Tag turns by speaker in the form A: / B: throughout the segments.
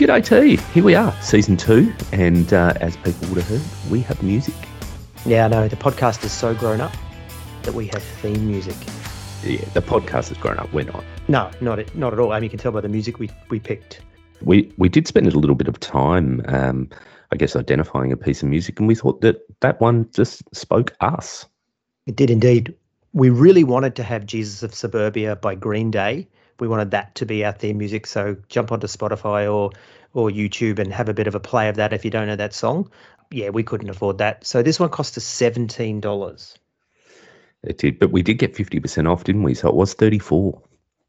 A: G'day T. Here we are, season two, and uh, as people would have heard, we have music.
B: Yeah, no, the podcast is so grown up that we have theme music.
A: Yeah, the podcast has grown up. We're not.
B: No, not at, not at all. I mean, you can tell by the music we, we picked.
A: We we did spend a little bit of time, um, I guess, identifying a piece of music, and we thought that that one just spoke us.
B: It did indeed. We really wanted to have Jesus of Suburbia by Green Day. We wanted that to be our theme music. So jump onto Spotify or or YouTube and have a bit of a play of that if you don't know that song. Yeah, we couldn't afford that. So this one cost us seventeen dollars.
A: It did, but we did get fifty percent off, didn't we? So it was thirty four.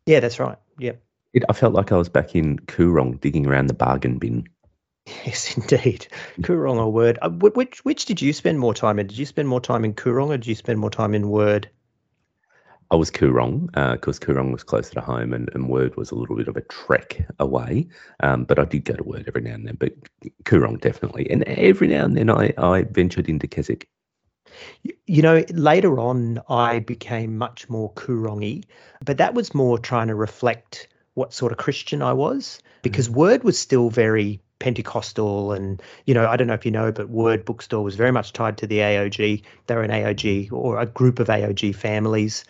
B: Yeah, that's right. Yep.
A: It, I felt like I was back in Koorong digging around the bargain bin.
B: Yes, indeed. Koorong or Word. Uh, which which did you spend more time in? Did you spend more time in Koorong or did you spend more time in Word?
A: I was Koorong because uh, Koorong was closer to home and, and Word was a little bit of a trek away. Um, but I did go to Word every now and then. But Koorong definitely. And every now and then I, I ventured into Keswick.
B: You, know, later on, I became much more Koorong but that was more trying to reflect what sort of Christian I was because mm. Word was still very Pentecostal and you know I don't know if you know but Word Bookstore was very much tied to the AOG they were an AOG or a group of AOG families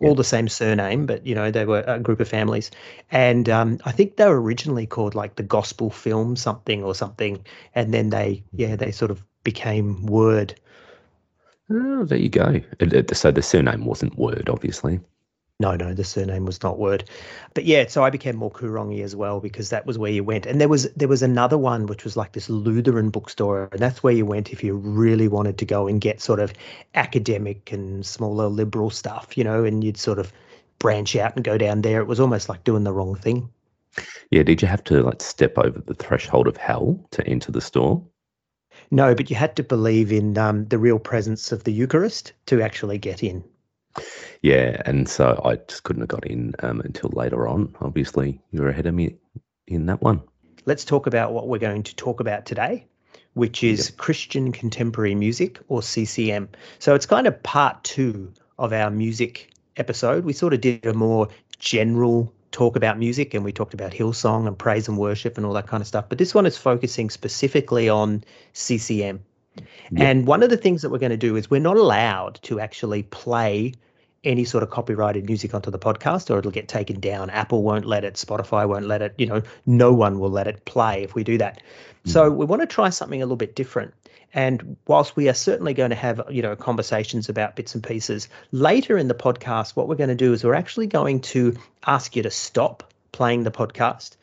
B: all the same surname, but you know they were a group of families, and um, I think they were originally called like the Gospel Film something or something, and then they yeah they sort of became Word.
A: Oh, there you go. So the surname wasn't Word, obviously.
B: No, no, the surname was not Word. But yeah, so I became more Koorong as well because that was where you went. And there was there was another one which was like this Lutheran bookstore, and that's where you went if you really wanted to go and get sort of academic and smaller liberal stuff, you know, and you'd sort of branch out and go down there. It was almost like doing the wrong thing.
A: Yeah, did you have to like step over the threshold of hell to enter the store?
B: No, but you had to believe in um, the real presence of the Eucharist to actually get in.
A: Yeah, and so I just couldn't have got in um, until later on. Obviously, you were ahead of me in that one.
B: Let's talk about what we're going to talk about today, which is yep. Christian contemporary music or CCM. So it's kind of part two of our music episode. We sort of did a more general talk about music and we talked about Hillsong and praise and worship and all that kind of stuff. But this one is focusing specifically on CCM. Yep. And one of the things that we're going to do is we're not allowed to actually play any sort of copyrighted music onto the podcast or it'll get taken down. Apple won't let it, Spotify won't let it, you know, no one will let it play if we do that. Mm. So we want to try something a little bit different. And whilst we are certainly going to have, you know, conversations about bits and pieces, later in the podcast, what we're going to do is we're actually going to ask you to stop playing the podcast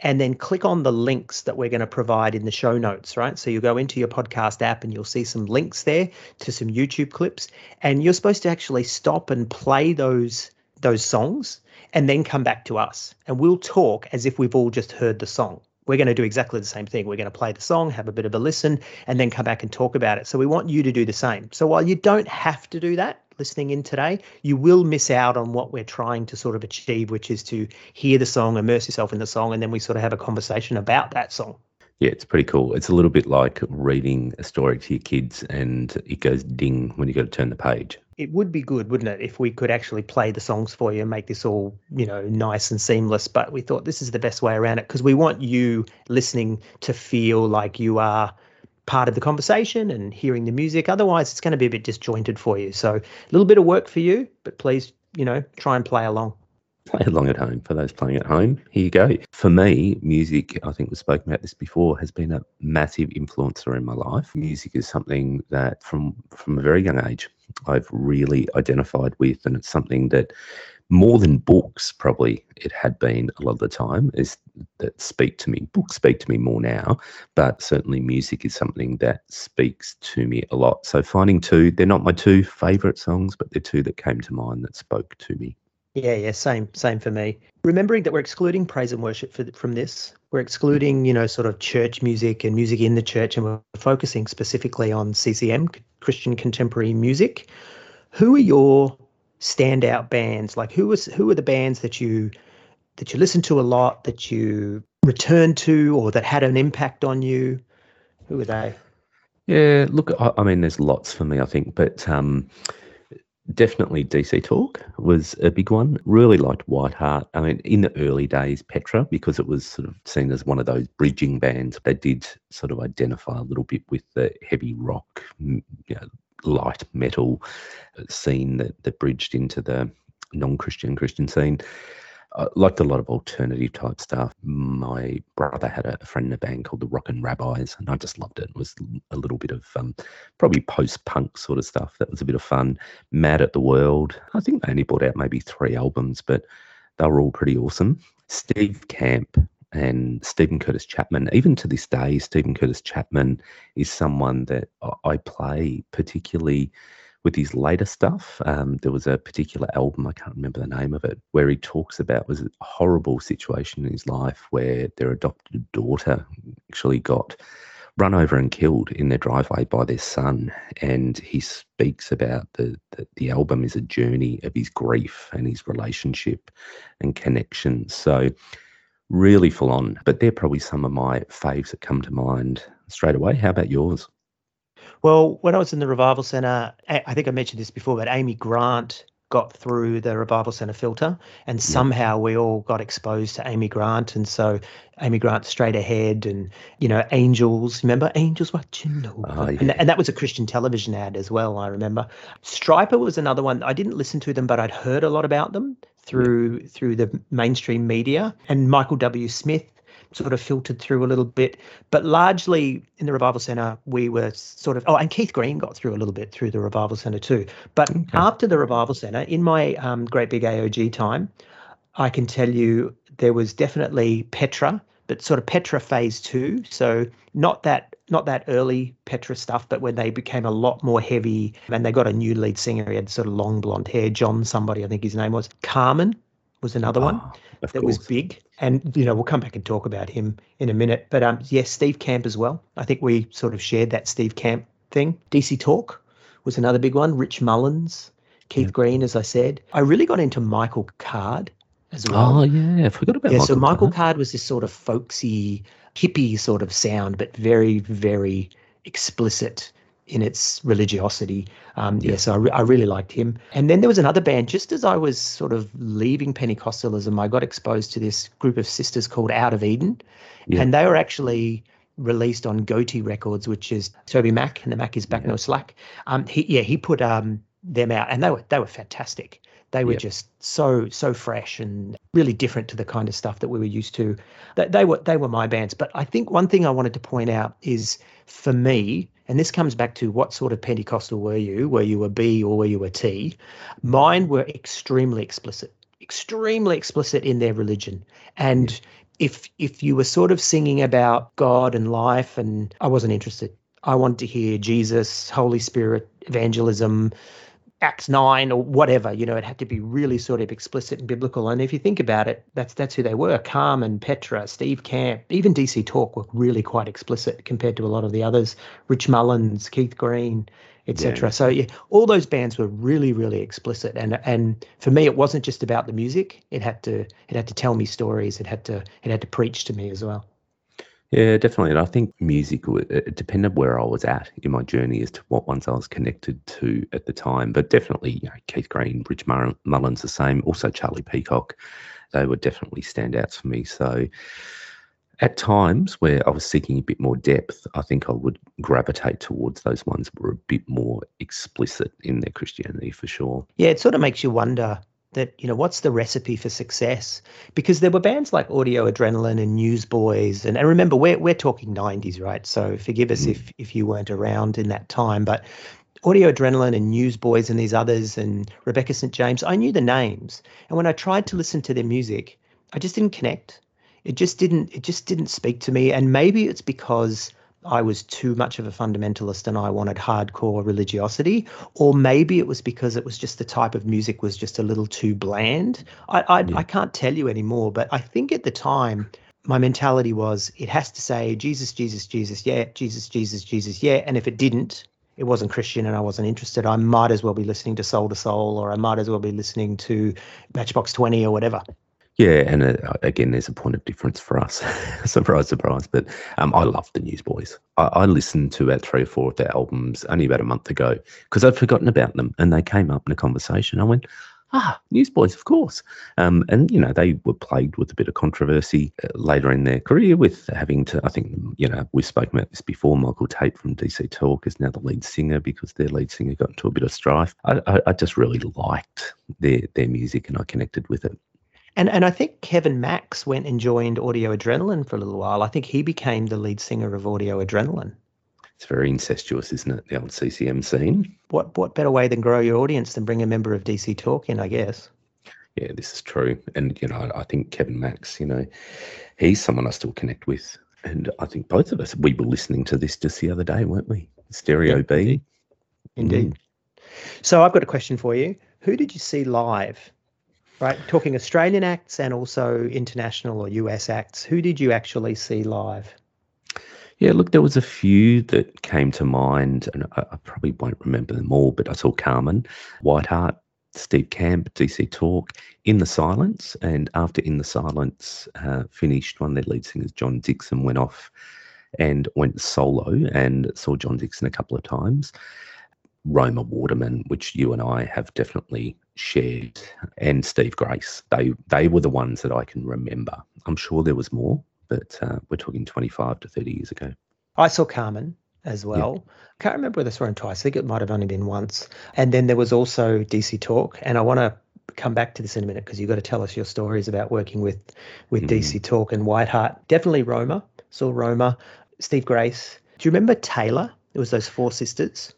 B: and then click on the links that we're going to provide in the show notes, right? So you go into your podcast app and you'll see some links there to some YouTube clips, and you're supposed to actually stop and play those those songs and then come back to us and we'll talk as if we've all just heard the song. We're going to do exactly the same thing. We're going to play the song, have a bit of a listen, and then come back and talk about it. So we want you to do the same. So while you don't have to do that, listening in today, you will miss out on what we're trying to sort of achieve, which is to hear the song, immerse yourself in the song, and then we sort of have a conversation about that song.
A: Yeah, it's pretty cool. It's a little bit like reading a story to your kids and it goes ding when you got to turn the page.
B: It would be good, wouldn't it, if we could actually play the songs for you and make this all, you know, nice and seamless. But we thought this is the best way around it because we want you listening to feel like you are part of the conversation and hearing the music. Otherwise, it's going to be a bit disjointed for you. So a little bit of work for you, but please, you know, try and play along.
A: Play along at home. For those playing at home, here you go. For me, music, I think we've spoken about this before, has been a massive influencer in my life. Music is something that from from a very young age I've really identified with, and it's something that more than books probably it had been a lot of the time is that speak to me. Books speak to me more now but certainly music is something that speaks to me a lot. So finding two they're not my two favorite songs but they're two that came to mind that spoke to me.
B: Yeah yeah same same for me. Remembering that we're excluding praise and worship for, from this we're excluding you know sort of church music and music in the church and we're focusing specifically on ccm christian contemporary music. Who are your standout bands? Like who was who are the bands that you that you listen to a lot, that you return to, or that had an impact on you? Who are they?
A: Yeah, look, I, I mean, there's lots for me, I think, but um, definitely DC Talk was a big one. Really liked Whiteheart. I mean, in the early days, Petra, because it was sort of seen as one of those bridging bands. They did sort of identify a little bit with the heavy rock, you know, light metal scene that, that bridged into the non-Christian Christian scene. I liked a lot of alternative type stuff. My brother had a friend in a band called the Rockin' Rabbis, and I just loved it. It was a little bit of um, probably post punk sort of stuff. That was a bit of fun. Mad at the World. I think they only brought out maybe three albums, but they were all pretty awesome. Steve Camp and Steven Curtis Chapman. Even to this day, Steven Curtis Chapman is someone that I play particularly with his later stuff. Um, there was a particular album, I can't remember the name of it, where he talks about was a horrible situation in his life where their adopted daughter actually got run over and killed in their driveway by their son. And he speaks about the, the, the album is a journey of his grief and his relationship and connection. So really full on. But they're probably some of my faves that come to mind straight away. How about yours?
B: Well, when I was in the Revival Centre, I think I mentioned this before, but Amy Grant got through the Revival Centre filter, and somehow we all got exposed to Amy Grant, and so Amy Grant straight ahead, and you know, Angels. Remember Angels watching? No, oh, yeah. and, and that was a Christian television ad as well. I remember. Stryper was another one. I didn't listen to them, but I'd heard a lot about them through through the mainstream media, and Michael W. Smith sort of filtered through a little bit. But largely in the Revival Centre, we were sort of, oh, and Keith Green got through a little bit through the Revival Centre too. But okay. after the Revival Centre, in my um, Great Big AOG time, I can tell you there was definitely Petra, but sort of Petra phase two. So not that not that early Petra stuff, but when they became a lot more heavy and they got a new lead singer, he had sort of long blonde hair, John somebody, I think his name was. Carmen was another oh, one that course. was big. And, you know, we'll come back and talk about him in a minute. But um, yes, Steve Camp as well. I think we sort of shared that Steve Camp thing. DC Talk was another big one. Rich Mullins, Keith yeah. Green, as I said. I really got into Michael Card as well.
A: Oh, yeah. I forgot about
B: yeah,
A: Michael
B: so Michael Card. Card was this sort of folksy, hippie sort of sound, but very, very explicit in its religiosity. Um, yeah. yeah, so I, re- I, really liked him. And then there was another band. Just as I was sort of leaving Pentecostalism, I got exposed to this group of sisters called Out of Eden, yeah. and they were actually released on Gotee Records, which is Toby Mac, and the Mac is back yeah. no slack. Um, he, yeah, he put um, them out, and they were they were fantastic. They were yep. just so so fresh and really different to the kind of stuff that we were used to. That they were they were my bands. But I think one thing I wanted to point out is for me, and this comes back to what sort of Pentecostal were you? Were you a B or were you a T? Mine were extremely explicit, extremely explicit in their religion. And if if you were sort of singing about God and life, and I wasn't interested. I wanted to hear Jesus, Holy Spirit, evangelism, Acts nine or whatever. You know, it had to be really sort of explicit and biblical. And if you think about it, that's that's who they were. Carmen, Petra, Steve Camp, even DC Talk were really quite explicit compared to a lot of the others. Rich Mullins, Keith Green, etc. Yeah. So yeah, all those bands were really, really explicit. And and for me, it wasn't just about the music. It had to it had to tell me stories. It had to it had to preach to me as well.
A: Yeah, definitely. And I think music, it depended where I was at in my journey as to what ones I was connected to at the time. But definitely, you know, Keith Green, Rich Mullins, the same. Also, Charlie Peacock. They were definitely standouts for me. So, at times where I was seeking a bit more depth, I think I would gravitate towards those ones that were a bit more explicit in their Christianity for sure.
B: Yeah, it sort of makes you wonder that you know what's the recipe for success? Because there were bands like audio adrenaline and newsboys and, and remember we're, we're talking 90s right? So forgive us mm. if if you weren't around in that time but audio adrenaline and newsboys and these others and rebecca st james i knew the names. And when i tried to listen to their music i just didn't connect. It just didn't it just didn't speak to me. And maybe it's because I was too much of a fundamentalist and I wanted hardcore religiosity, or maybe it was because it was just the type of music was just a little too bland. I I, yeah. I can't tell you anymore, but I think at the time my mentality was it has to say Jesus, Jesus, Jesus, yeah, Jesus, Jesus, Jesus, yeah, and if it didn't, it wasn't Christian and I wasn't interested. I might as well be listening to Soul to Soul, or I might as well be listening to Matchbox Twenty or whatever.
A: Yeah, and uh, again, there's a point of difference for us. surprise, surprise. But um, I love the Newsboys. I, I, listened to about three or four of their albums only about a month ago because I'd forgotten about them, and they came up in a conversation. I went, ah, Newsboys, of course. Um, and, you know, they were plagued with a bit of controversy uh, later in their career with having to, I think, you know, we've spoken about this before. Michael Tait from DC Talk is now the lead singer because their lead singer got into a bit of strife. I, I, I just really liked their, their music and I connected with it.
B: And and I think Kevin Max went and joined Audio Adrenaline for a little while. I think he became the lead singer of Audio Adrenaline.
A: It's very incestuous, isn't it? The old CCM scene.
B: What what better way than grow your audience than bring a member of DC Talk in? I guess.
A: Yeah, this is true, and you know, I think Kevin Max, you know, he's someone I still connect with, and I think both of us we were listening to this just the other day, weren't we? Stereo yeah,
B: B. Indeed. Mm. So I've got a question for you. Who did you see live? Right, talking Australian acts and also international or US acts. Who did you actually see live?
A: Yeah, look, there was a few that came to mind, and I, I probably won't remember them all, but I saw Carmen, Whiteheart, Steve Camp, DC Talk, In the Silence, and after In the Silence uh, finished, one of their lead singers, John Dixon, went off and went solo and saw John Dixon a couple of times. Roma Waterman, which you and I have definitely shared, and Steve Grace. They they were the ones that I can remember. I'm sure there was more, but uh, we're talking 25 to 30 years ago.
B: I saw Carmen as well. Yeah. Can't remember whether I saw him twice. I think it might have only been once. And then there was also DC Talk, and I want to come back to this in a minute because you've got to tell us your stories about working with with mm. DC Talk and White Whiteheart. Definitely Roma. Saw Roma. Steve Grace. Do you remember Taylor? It was those four sisters.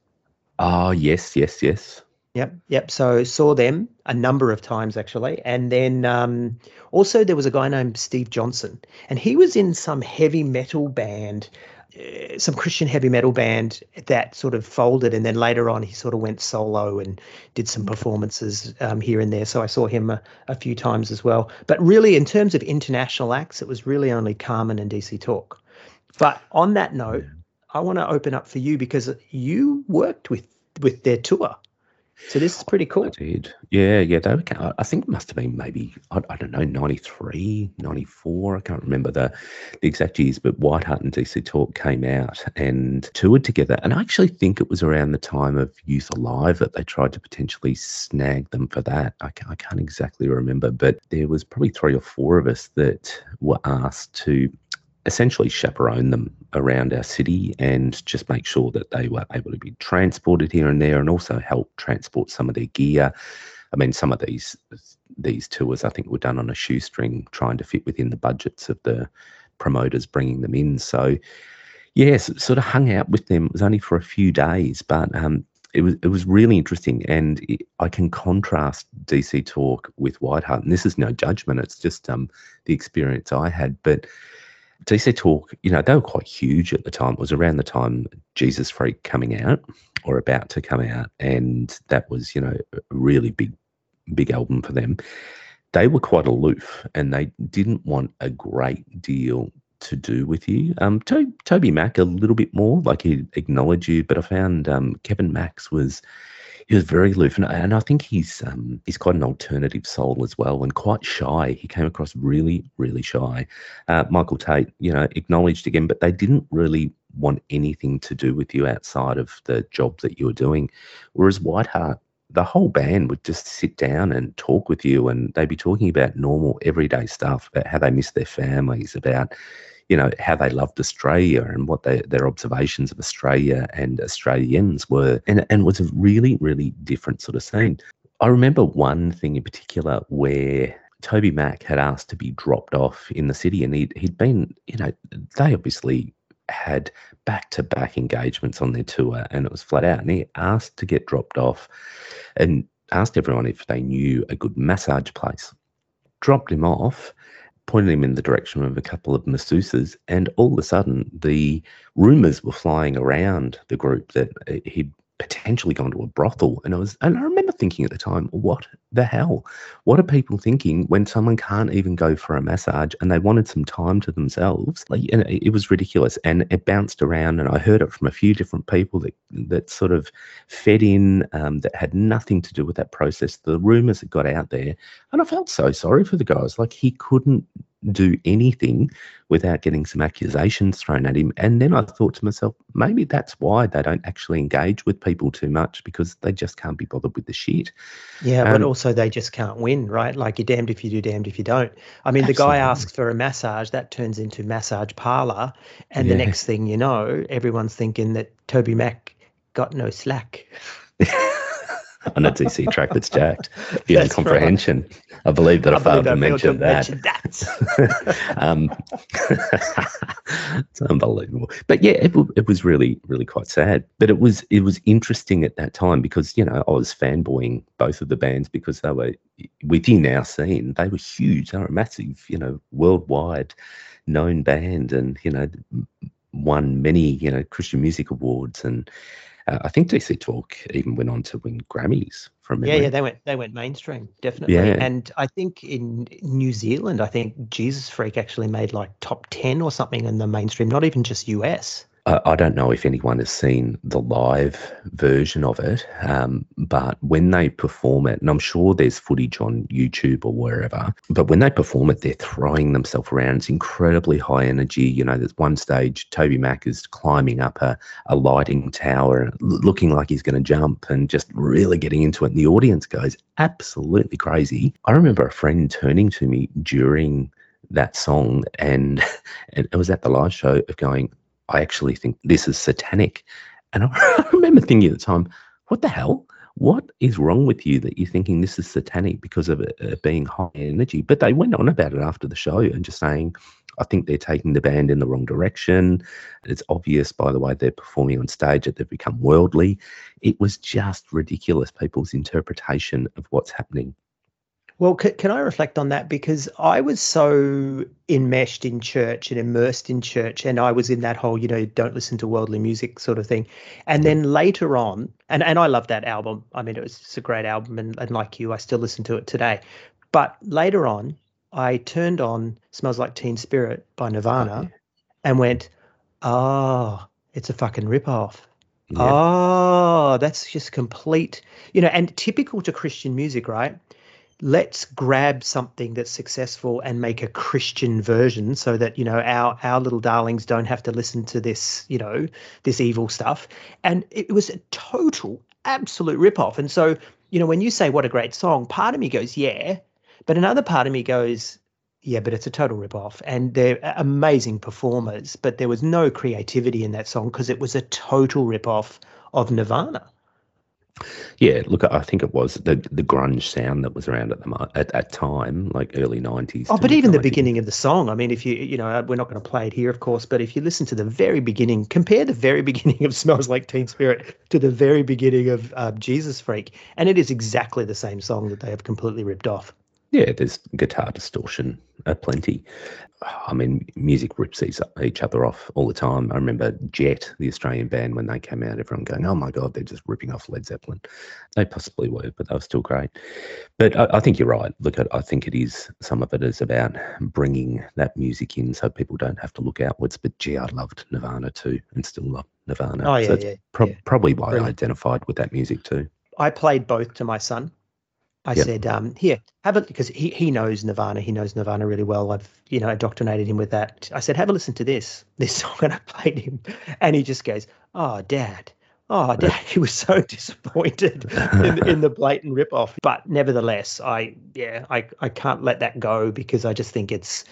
A: Oh yes, yes, yes.
B: Yep, yep. So saw them a number of times actually, and then um, also there was a guy named Steve Johnson, and he was in some heavy metal band, uh, some Christian heavy metal band that sort of folded, and then later on he sort of went solo and did some performances um, here and there. So I saw him a, a, few times as well. But really, in terms of international acts, it was really only Carmen and DC Talk. But on that note, I want to open up for you because you worked with with their tour. So this is pretty cool. I
A: did. Yeah, yeah. They were, I think it must have been maybe, I, I, don't know, 93, 94. I can't remember the, the exact years, but White Heart and DC Talk came out and toured together. And I actually think it was around the time of Youth Alive that they tried to potentially snag them for that. I, I can't exactly remember, but there was probably three or four of us that were asked to essentially chaperone them around our city and just make sure that they were able to be transported here and there and also help transport some of their gear. I mean, some of these these tours I think were done on a shoestring, trying to fit within the budgets of the promoters bringing them in. So, yes, sort of hung out with them. It was only for a few days, but um, it was it was really interesting, and it, I can contrast DC Talk with Whiteheart, and this is no judgment; it's just um, the experience I had, but DC Talk, you know, they were quite huge at the time. It was around the time Jesus Freak coming out or about to come out, and that was, you know, a really big, big album for them. They were quite aloof, and they didn't want a great deal to do with you. Um, to- Toby Mac a little bit more, like he acknowledged you, but I found um, Kevin Max was he was very aloof, and, and I think he's um, he's quite an alternative soul as well, and quite shy. He came across really, really shy. Uh, Michael Tait, you know, acknowledged again, but they didn't really want anything to do with you outside of the job that you were doing. Whereas Whiteheart, the whole band would just sit down and talk with you, and they'd be talking about normal, everyday stuff, about how they miss their families, about you know, how they loved Australia and what they, their observations of Australia and Australians were. And, and it was a really, really different sort of scene. I remember one thing in particular where Toby Mac had asked to be dropped off in the city, and he'd, he'd been, you know, they obviously had back to back engagements on their tour, and it was flat out. And he asked to get dropped off and asked everyone if they knew a good massage place. Dropped him off, pointed him in the direction of a couple of masseuses, and all of a sudden the rumours were flying around the group that uh, he'd potentially gone to a brothel. And I was, and I remember thinking at the time, what the hell? What are people thinking when someone can't even go for a massage and they wanted some time to themselves? Like, and it, was ridiculous, and it bounced around. And I heard it from a few different people that that sort of fed in um, that had nothing to do with that process. The rumors that got out there, and I felt so sorry for the guys. Like he couldn't do anything without getting some accusations thrown at him. And then I thought to myself, maybe that's why they don't actually engage with people too much because they just can't be bothered with the shit.
B: Yeah, um, but also they just can't win, right? Like you're damned if you do, damned if you don't. I mean, absolutely. the guy asks for a massage, that turns into massage parlor. And yeah. the next thing you know, everyone's thinking that Toby Mac got no slack.
A: on a DC track that's jacked. Beyond comprehension. Right. I believe that I, I father mentioned that. that. um, it's unbelievable. But yeah, it, it was really, really quite sad. But it was it was interesting at that time because you know I was fanboying both of the bands because they were within our scene. They were huge. They were a massive, you know, worldwide known band, and you know, won many you know Christian music awards and uh, I think DC Talk even went on to win Grammys from
B: Yeah, yeah, they went they went mainstream definitely. Yeah. And I think in New Zealand, I think Jesus Freak actually made like top ten or something in the mainstream, not even just US.
A: I don't know if anyone has seen the live version of it, um, but when they perform it, and I'm sure there's footage on YouTube or wherever, but when they perform it, they're throwing themselves around. It's incredibly high energy. You know, there's one stage, Toby Mac is climbing up a, a lighting tower, looking like he's going to jump and just really getting into it. And the audience goes absolutely crazy. I remember a friend turning to me during that song and, and it was at the live show of going, I actually think this is satanic. And I remember thinking at the time, what the hell? What is wrong with you that you're thinking this is satanic because of it, uh, being high energy? But they went on about it after the show and just saying, I think they're taking the band in the wrong direction. It's obvious by the way they're performing on stage that they've become worldly. It was just ridiculous, people's interpretation of what's happening.
B: Well, c- can I reflect on that? Because I was so enmeshed in church and immersed in church, and I was in that whole, you know, don't listen to worldly music sort of thing. And then later on, and, and I love that album. I mean, it was just a great album, and, and like you, I still listen to it today. But later on, I turned on Smells Like Teen Spirit by Nirvana okay. and went, oh, it's a fucking ripoff. Yeah. Oh, that's just complete, you know, and typical to Christian music, right? Let's grab something that's successful and make a Christian version so that, you know, our our little darlings don't have to listen to this, you know, this evil stuff. And it was a total, absolute ripoff. And so, you know, when you say what a great song, part of me goes, yeah. But another part of me goes, yeah, but it's a total ripoff. And they're amazing performers, but there was no creativity in that song because it was a total ripoff of Nirvana.
A: Yeah, look, I think it was the the grunge sound that was around at the at that time, like early nineties.
B: Oh, but even 90s. the beginning of the song. I mean, if you you know, we're not going to play it here, of course, but if you listen to the very beginning, compare the very beginning of "Smells Like Teen Spirit" to the very beginning of uh, "Jesus Freak," and it is exactly the same song that they have completely ripped off.
A: Yeah, there's guitar distortion uh, aplenty. I mean, music rips each other off all the time. I remember Jet, the Australian band, when they came out, everyone going, "Oh my god, they're just ripping off Led Zeppelin." They possibly were, but they were still great. But I, I think you're right. Look, I, I think it is some of it is about bringing that music in, so people don't have to look outwards. But gee, I loved Nirvana too, and still love Nirvana.
B: Oh yeah, so yeah, pro- yeah.
A: Probably why Brilliant. I identified with that music too.
B: I played both to my son I yep. said, um, here, have it because he, he knows Nirvana. He knows Nirvana really well. I've, you know, indoctrinated him with that. I said, have a listen to this, this song. And I played him and he just goes, oh, dad. Oh, dad. He was so disappointed in, in the blatant ripoff. But nevertheless, I, yeah, I, I can't let that go because I just think it's,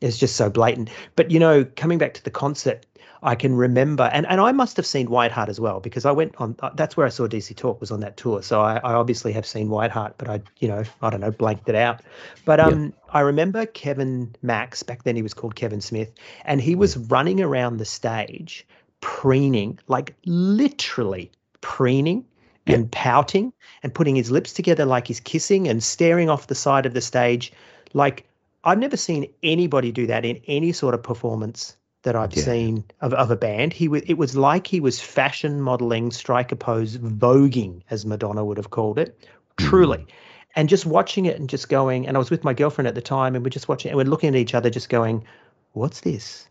B: it's just so blatant. But, you know, coming back to the concert, I can remember, and, and I must have seen Whiteheart as well because I went on. Uh, that's where I saw DC Talk was on that tour. So I, I obviously have seen Whiteheart, but I, you know, I don't know, blanked it out. But um, yeah. I remember Kevin Max back then. He was called Kevin Smith, and he was running around the stage, preening, like literally preening and pouting and putting his lips together like he's kissing and staring off the side of the stage, like I've never seen anybody do that in any sort of performance that I've
A: Yeah.
B: seen of, of a band. He was it was like he was fashion modeling, striker pose, voguing, as Madonna would have called it, truly. Mm. And just watching it and just going, and I was with my girlfriend at the time, and we're just watching, and we're looking at each other, just going, "What's this?"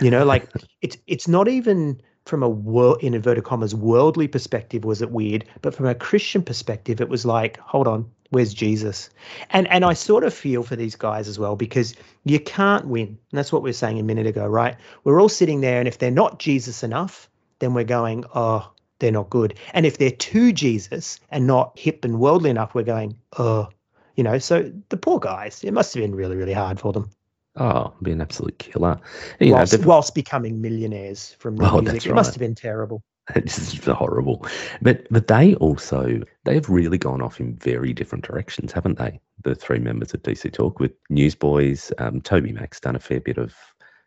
B: You know, like it's it's not even from a world in inverted commas worldly perspective was it weird, but from a Christian perspective, it was like, hold on, where's Jesus? And and I sort of feel for these guys as well because you can't win. And that's what we were saying a minute ago, right? We're all sitting there, and if they're not Jesus enough, then we're going, oh, they're not good. And if they're too Jesus and not hip and worldly enough, we're going, oh, you know. So the poor guys, it must have been really, really hard for them.
A: Oh, be an absolute killer. You know,
B: whilst,
A: they've-
B: whilst becoming millionaires from the
A: Oh,
B: music.
A: that's
B: It must have been terrible.
A: It's just horrible. But but they also they've really gone off in very different directions, haven't they? The three members of DC Talk with Newsboys, um, Toby Mac's done a fair bit of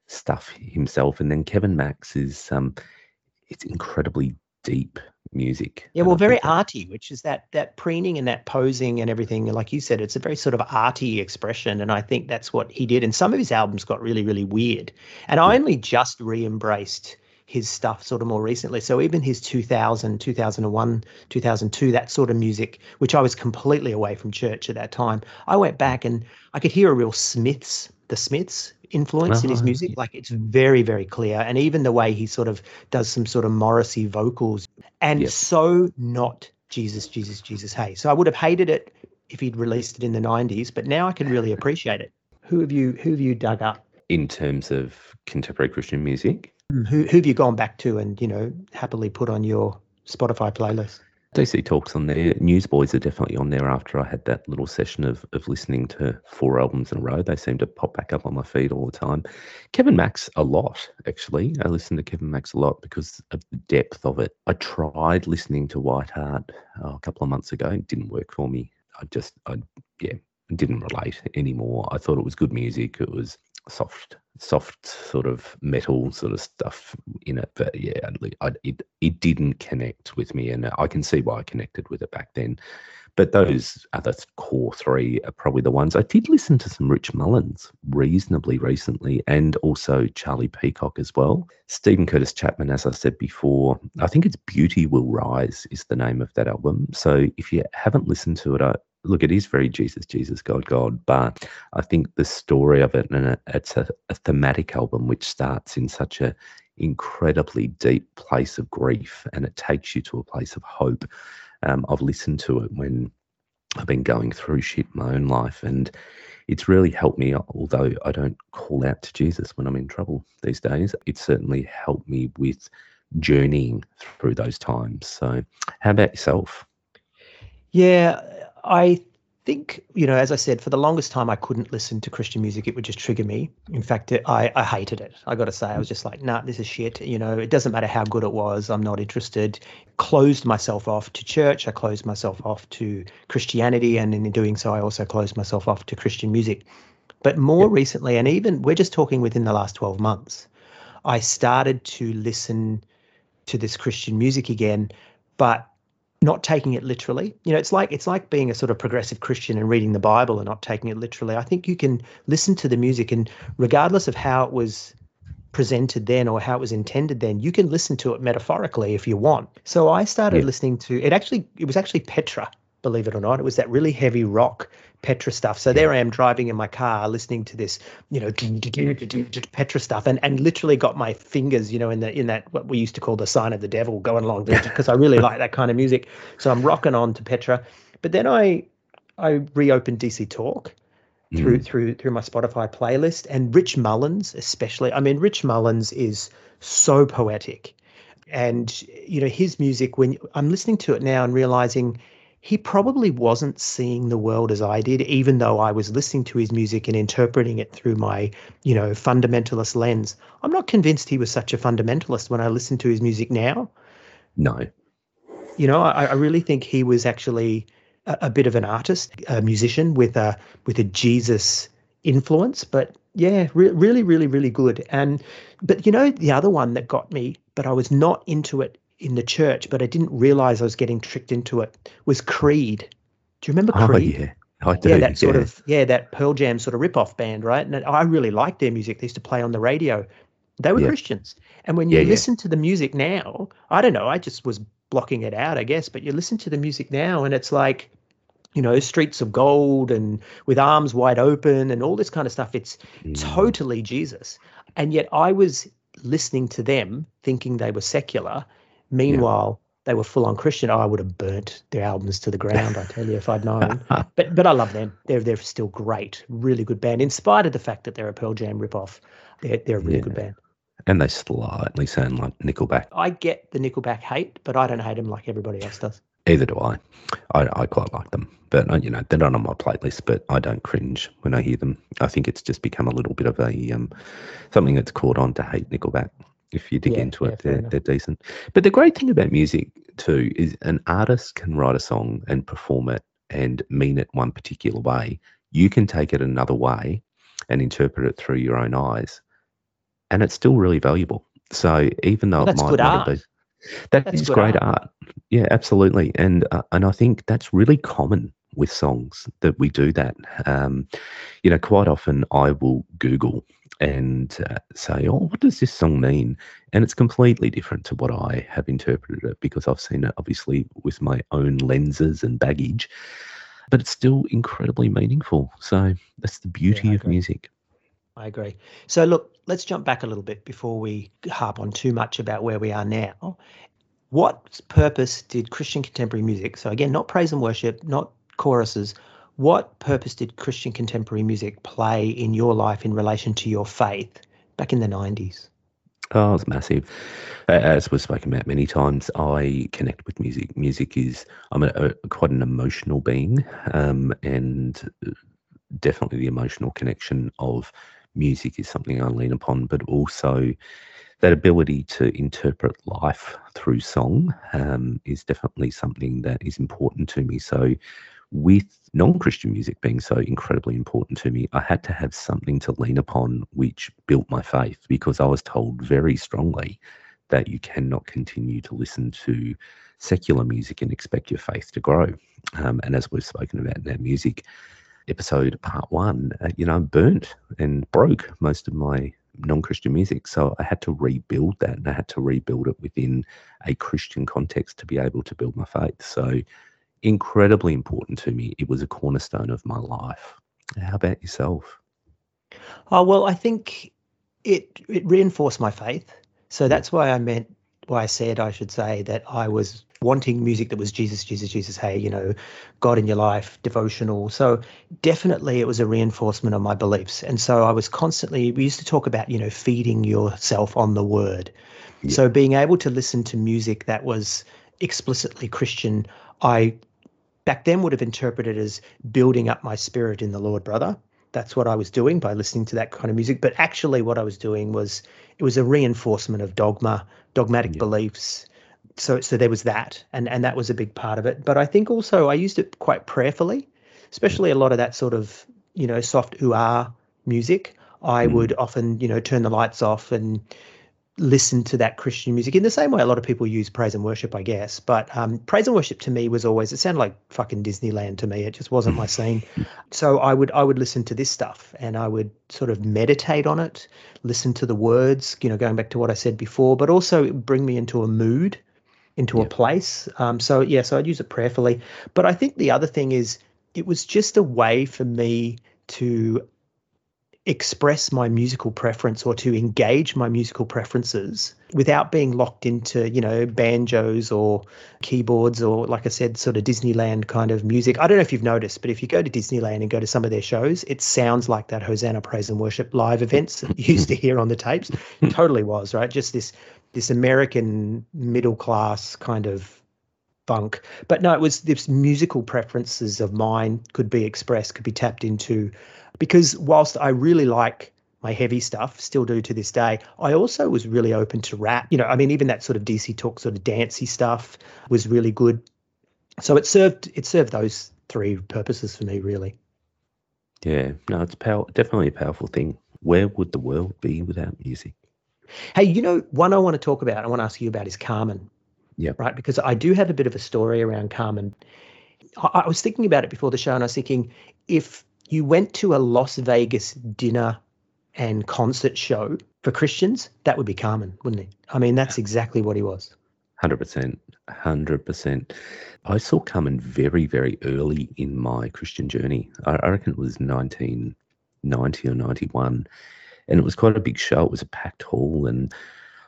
A: stuff himself, and then Kevin Max is um, it's incredibly deep music.
B: Yeah, well, very arty, which is that that preening and that posing and everything. Like you said, it's a very sort of arty expression, and I think that's what he did. And some of his albums got really, really weird. And I only just re-embraced his stuff sort of more recently. So even his 2000, 2001, 2002, that sort of music, which I was completely away from church at that time, I went back and I could hear a real Smiths, the Smiths influence in his
A: Oh,
B: music. Like it's very, very clear. And even the way he sort of does some sort of Morrissey vocals and
A: Yep.
B: so not Jesus, Jesus, Jesus, hey. So I would have hated it if he'd released it in the 90s, but now I can really appreciate it. Who have you who have you dug up?
A: in terms of contemporary Christian music.
B: Mm, who who have you gone back to and, you know, happily put on your Spotify playlist?
A: DC Talks on there. Newsboys are definitely on there after I had that little session of, of listening to four albums in a row. They seem to pop back up on my feed all the time. Kevin Max, a lot, actually. I listen to Kevin Max a lot because of the depth of it. I tried listening to White Heart oh, uh, a couple of months ago. It didn't work for me. I just, I, yeah, didn't relate anymore. I thought it was good music. It was soft, soft sort of metal sort of stuff in it. But yeah, I, it it didn't connect with me, and I can see why I connected with it back then. But those other th- core three are probably the ones. I did listen to some Rich Mullins reasonably recently, and also Charlie Peacock as well. Steven Curtis Chapman, as I said before, I think it's Beauty Will Rise is the name of that album. So if you haven't listened to it, I, look, it is very Jesus, Jesus, God, God, but I think the story of it, and it's a, a thematic album which starts in such a incredibly deep place of grief, and it takes you to a place of hope. Um, I've listened to it when I've been going through shit in my own life, and it's really helped me. Although I don't call out to Jesus when I'm in trouble these days, it certainly helped me with journeying through those times. So, how about yourself?
B: Yeah, I think, you know, as I said, for the longest time, I couldn't listen to Christian music. It would just trigger me. In fact, it, I, I hated it. I got to say, I was just like, nah, this is shit. You know, it doesn't matter how good it was. I'm not interested. Closed myself off to church. I closed myself off to Christianity. And in doing so, I also closed myself off to Christian music. But more recently, and even we're just talking within the last 12 months, I started to listen to this Christian music again, but not taking it literally. You know, it's like it's like being a sort of progressive Christian and reading the Bible and not taking it literally. I think you can listen to the music and regardless of how it was presented then or how it was intended then, you can listen to it metaphorically if you want. So I started
A: Yeah.
B: listening to it actually it was actually Petra, believe it or not. It was that really heavy rock Petra stuff. So there I am driving in my car listening to this, you know, Petra stuff and, and literally got my fingers, you know, in the in that what we used to call the sign of the devil going along because I really like that kind of music. So I'm rocking on to Petra. But then I I reopened DC Talk through mm. through through my Spotify playlist and Rich Mullins especially. I mean Rich Mullins is so poetic. And you know his music when I'm listening to it now and realizing he probably wasn't seeing the world as I did, even though I was listening to his music and interpreting it through my, you know, fundamentalist lens. I'm not convinced he was such a fundamentalist when I listen to his music now.
A: No.
B: You know, I, I really think he was actually a, a bit of an artist, a musician with a with a Jesus influence. But yeah, re- really, really, really good. And but you know, the other one that got me, but I was not into it in the church, but I didn't realize I was getting tricked into it. Was Creed? Do you remember
A: Oh,
B: Creed?
A: yeah. I do.
B: yeah, that sort
A: yeah.
B: of yeah, that Pearl Jam sort of rip-off band, right? And I really liked their music. They used to play on the radio. They were
A: Yeah.
B: Christians. And when you
A: yeah.
B: listen to the music now, I don't know, I just was blocking it out, I guess, but you listen to the music now and it's like, you know, streets of gold and with arms wide open and all this kind of stuff. It's
A: Mm.
B: totally Jesus. And yet I was listening to them thinking they were secular. Meanwhile, they were full on Christian. I would have burnt their albums to the ground, I tell you, if I'd known. But but I love them. They're they're still great. Really good band. In spite of the fact that they're a Pearl Jam ripoff, they're they're a really good band.
A: and they slightly sound like Nickelback.
B: I get the Nickelback hate, but I don't hate them like everybody else does.
A: Either do I. I, I quite like them, but uh, you know they're not on my playlist. But I don't cringe when I hear them. I think it's just become a little bit of a um, something that's caught on to hate Nickelback. If you dig
B: Yeah,
A: into it, they're, they're decent. But the great thing about music too is an artist can write a song and perform it and mean it one particular way. You can take it another way and interpret it through your own eyes, and it's still really valuable. So even though
B: Well,
A: it might
B: good
A: not
B: art.
A: that
B: That's
A: is great
B: art.
A: art. Yeah, absolutely. And uh, and I think that's really common with songs that we do that. Um, you know, quite often I will Google and uh, say, "Oh, what does this song mean?" And it's completely different to what I have interpreted it because I've seen it obviously with my own lenses and baggage. But it's still incredibly meaningful. So that's the beauty
B: I
A: of music.
B: I agree. So look, let's jump back a little bit before we harp on too much about where we are now. What purpose did Christian contemporary music, so again, not praise and worship, not choruses, what purpose did Christian contemporary music play in your life in relation to your faith back in the 90s?
A: Oh, it's massive. As we've spoken about many times, I connect with music. Music is, I'm a, a, quite an emotional being, um, and uh, definitely the emotional connection of music is something I lean upon, but also that ability to interpret life through song um, is definitely something that is important to me. So, with non Christian music being so incredibly important to me, I had to have something to lean upon which built my faith because I was told very strongly that you cannot continue to listen to secular music and expect your faith to grow. Um, and as we've spoken about in our music episode, part one, uh, you know, burnt and broke most of my non Christian music. So I had to rebuild that and I had to rebuild it within a Christian context to be able to build my faith. So incredibly important to me. It was a cornerstone of my life. How about yourself?
B: Oh well, I think it it reinforced my faith. So that's why I meant why I said I should say that I was wanting music that was Jesus, Jesus, Jesus. Hey, you know, God in your life, devotional. So definitely, it was a reinforcement of my beliefs. And so I was constantly. We used to talk about you know feeding yourself on the Word.
A: Yeah.
B: So being able to listen to music that was explicitly Christian, I back then would have interpreted as building up my spirit in the Lord, brother that's what I was doing by listening to that kind of music. But actually, what I was doing was it was a reinforcement of dogma, dogmatic
A: Yeah.
B: beliefs. So, so there was that, and and that was a big part of it. But I think also I used it quite prayerfully, especially a lot of that sort of you know soft ooh ah music. I
A: Mm.
B: would often you know turn the lights off and listen to that Christian music in the same way a lot of people use praise and worship, I guess. But um, praise and worship to me was always it sounded like fucking Disneyland to me. It just wasn't my scene. So I would I would listen to this stuff and I would sort of meditate on it, listen to the words, you know, going back to what I said before, but also bring me into a mood, into a place. Um, so yeah, so I'd use it prayerfully. But I think the other thing is it was just a way for me to express my musical preference or to engage my musical preferences without being locked into you know banjos or keyboards or like i said sort of disneyland kind of music. I don't know if you've noticed but if you go to disneyland and go to some of their shows it sounds like that hosanna praise and worship live events that you used to hear on the tapes. It totally was right? Just this this american middle class kind of funk but no it was this musical preferences of mine could be expressed could be tapped into because whilst I really like my heavy stuff, still do to this day, I also was really open to rap. You know, I mean, even that sort of DC Talk sort of dancey stuff was really good. So it served it served those three purposes for me, really.
A: Yeah, no, it's power, definitely a powerful thing. Where would the world be without music?
B: Hey, you know, one I want to talk about, I want to ask you about is Carmen.
A: Yeah.
B: Right. Because I do have a bit of a story around Carmen. I, I was thinking about it before the show and I was thinking if you went to a Las Vegas dinner and concert show for Christians, that would be Carmen, wouldn't it? I mean, that's exactly what he was.
A: 100%. 100%. I saw Carmen very, very early in my Christian journey. I, I reckon it was 1990 or 91. And it was quite a big show. It was a packed hall. And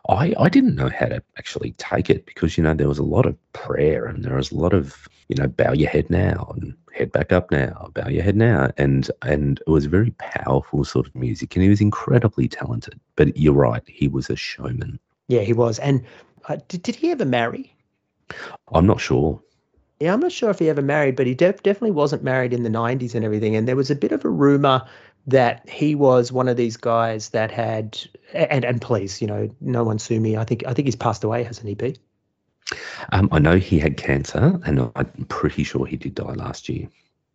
A: I, I didn't know how to actually take it because, you know, there was a lot of prayer and there was a lot of, you know, bow your head now and head back up now, bow your head now. And and it was very powerful sort of music. And he was incredibly talented. But you're right, he was a showman.
B: Yeah, he was. And uh, did, did he ever marry?
A: I'm not sure.
B: Yeah, I'm not sure if he ever married, but he def- definitely wasn't married in the 90s and everything. And there was a bit of a rumor that he was one of these guys that had and and please, you know, no one sue me. I think I think he's passed away, hasn't he, Pete?
A: Um, I know he had cancer, and I'm pretty sure he did die last year.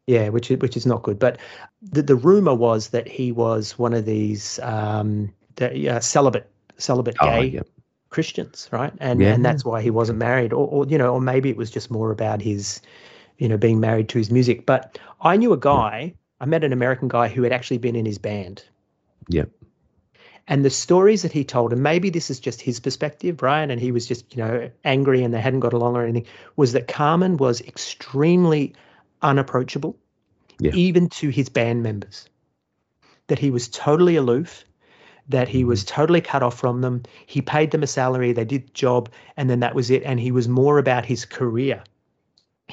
B: Yeah, which is which is not good. But the the rumor was that he was one of these um, the, uh, celibate celibate
A: Oh,
B: gay
A: yeah.
B: Christians, right? And
A: Yeah.
B: and that's why he wasn't married, or, or you know, or maybe it was just more about his, you know, being married to his music. But I knew a guy. I met an American guy who had actually been in his band.
A: Yeah.
B: And the stories that he told, and maybe this is just his perspective, right? And he was just, you know, angry and they hadn't got along or anything, was that Carmen was extremely unapproachable,
A: Yeah.
B: even to his band members. That he was totally aloof, that he was mm-hmm. totally cut off from them. He paid them a salary, they did the job, and then that was it. And he was more about his career.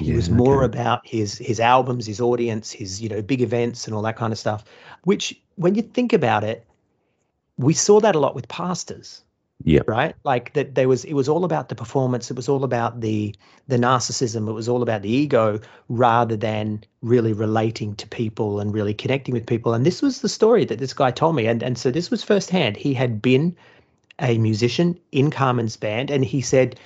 B: He
A: Yeah,
B: was more
A: okay.
B: about his his albums, his audience, his you know big events and all that kind of stuff. Which, when you think about it, we saw that a lot with pastors,
A: Yep.
B: right? Like that there was it was all about the performance, it was all about the the narcissism, it was all about the ego rather than really relating to people and really connecting with people. And this was the story that this guy told me. And and so this was firsthand. He had been a musician in Carmen's band and he said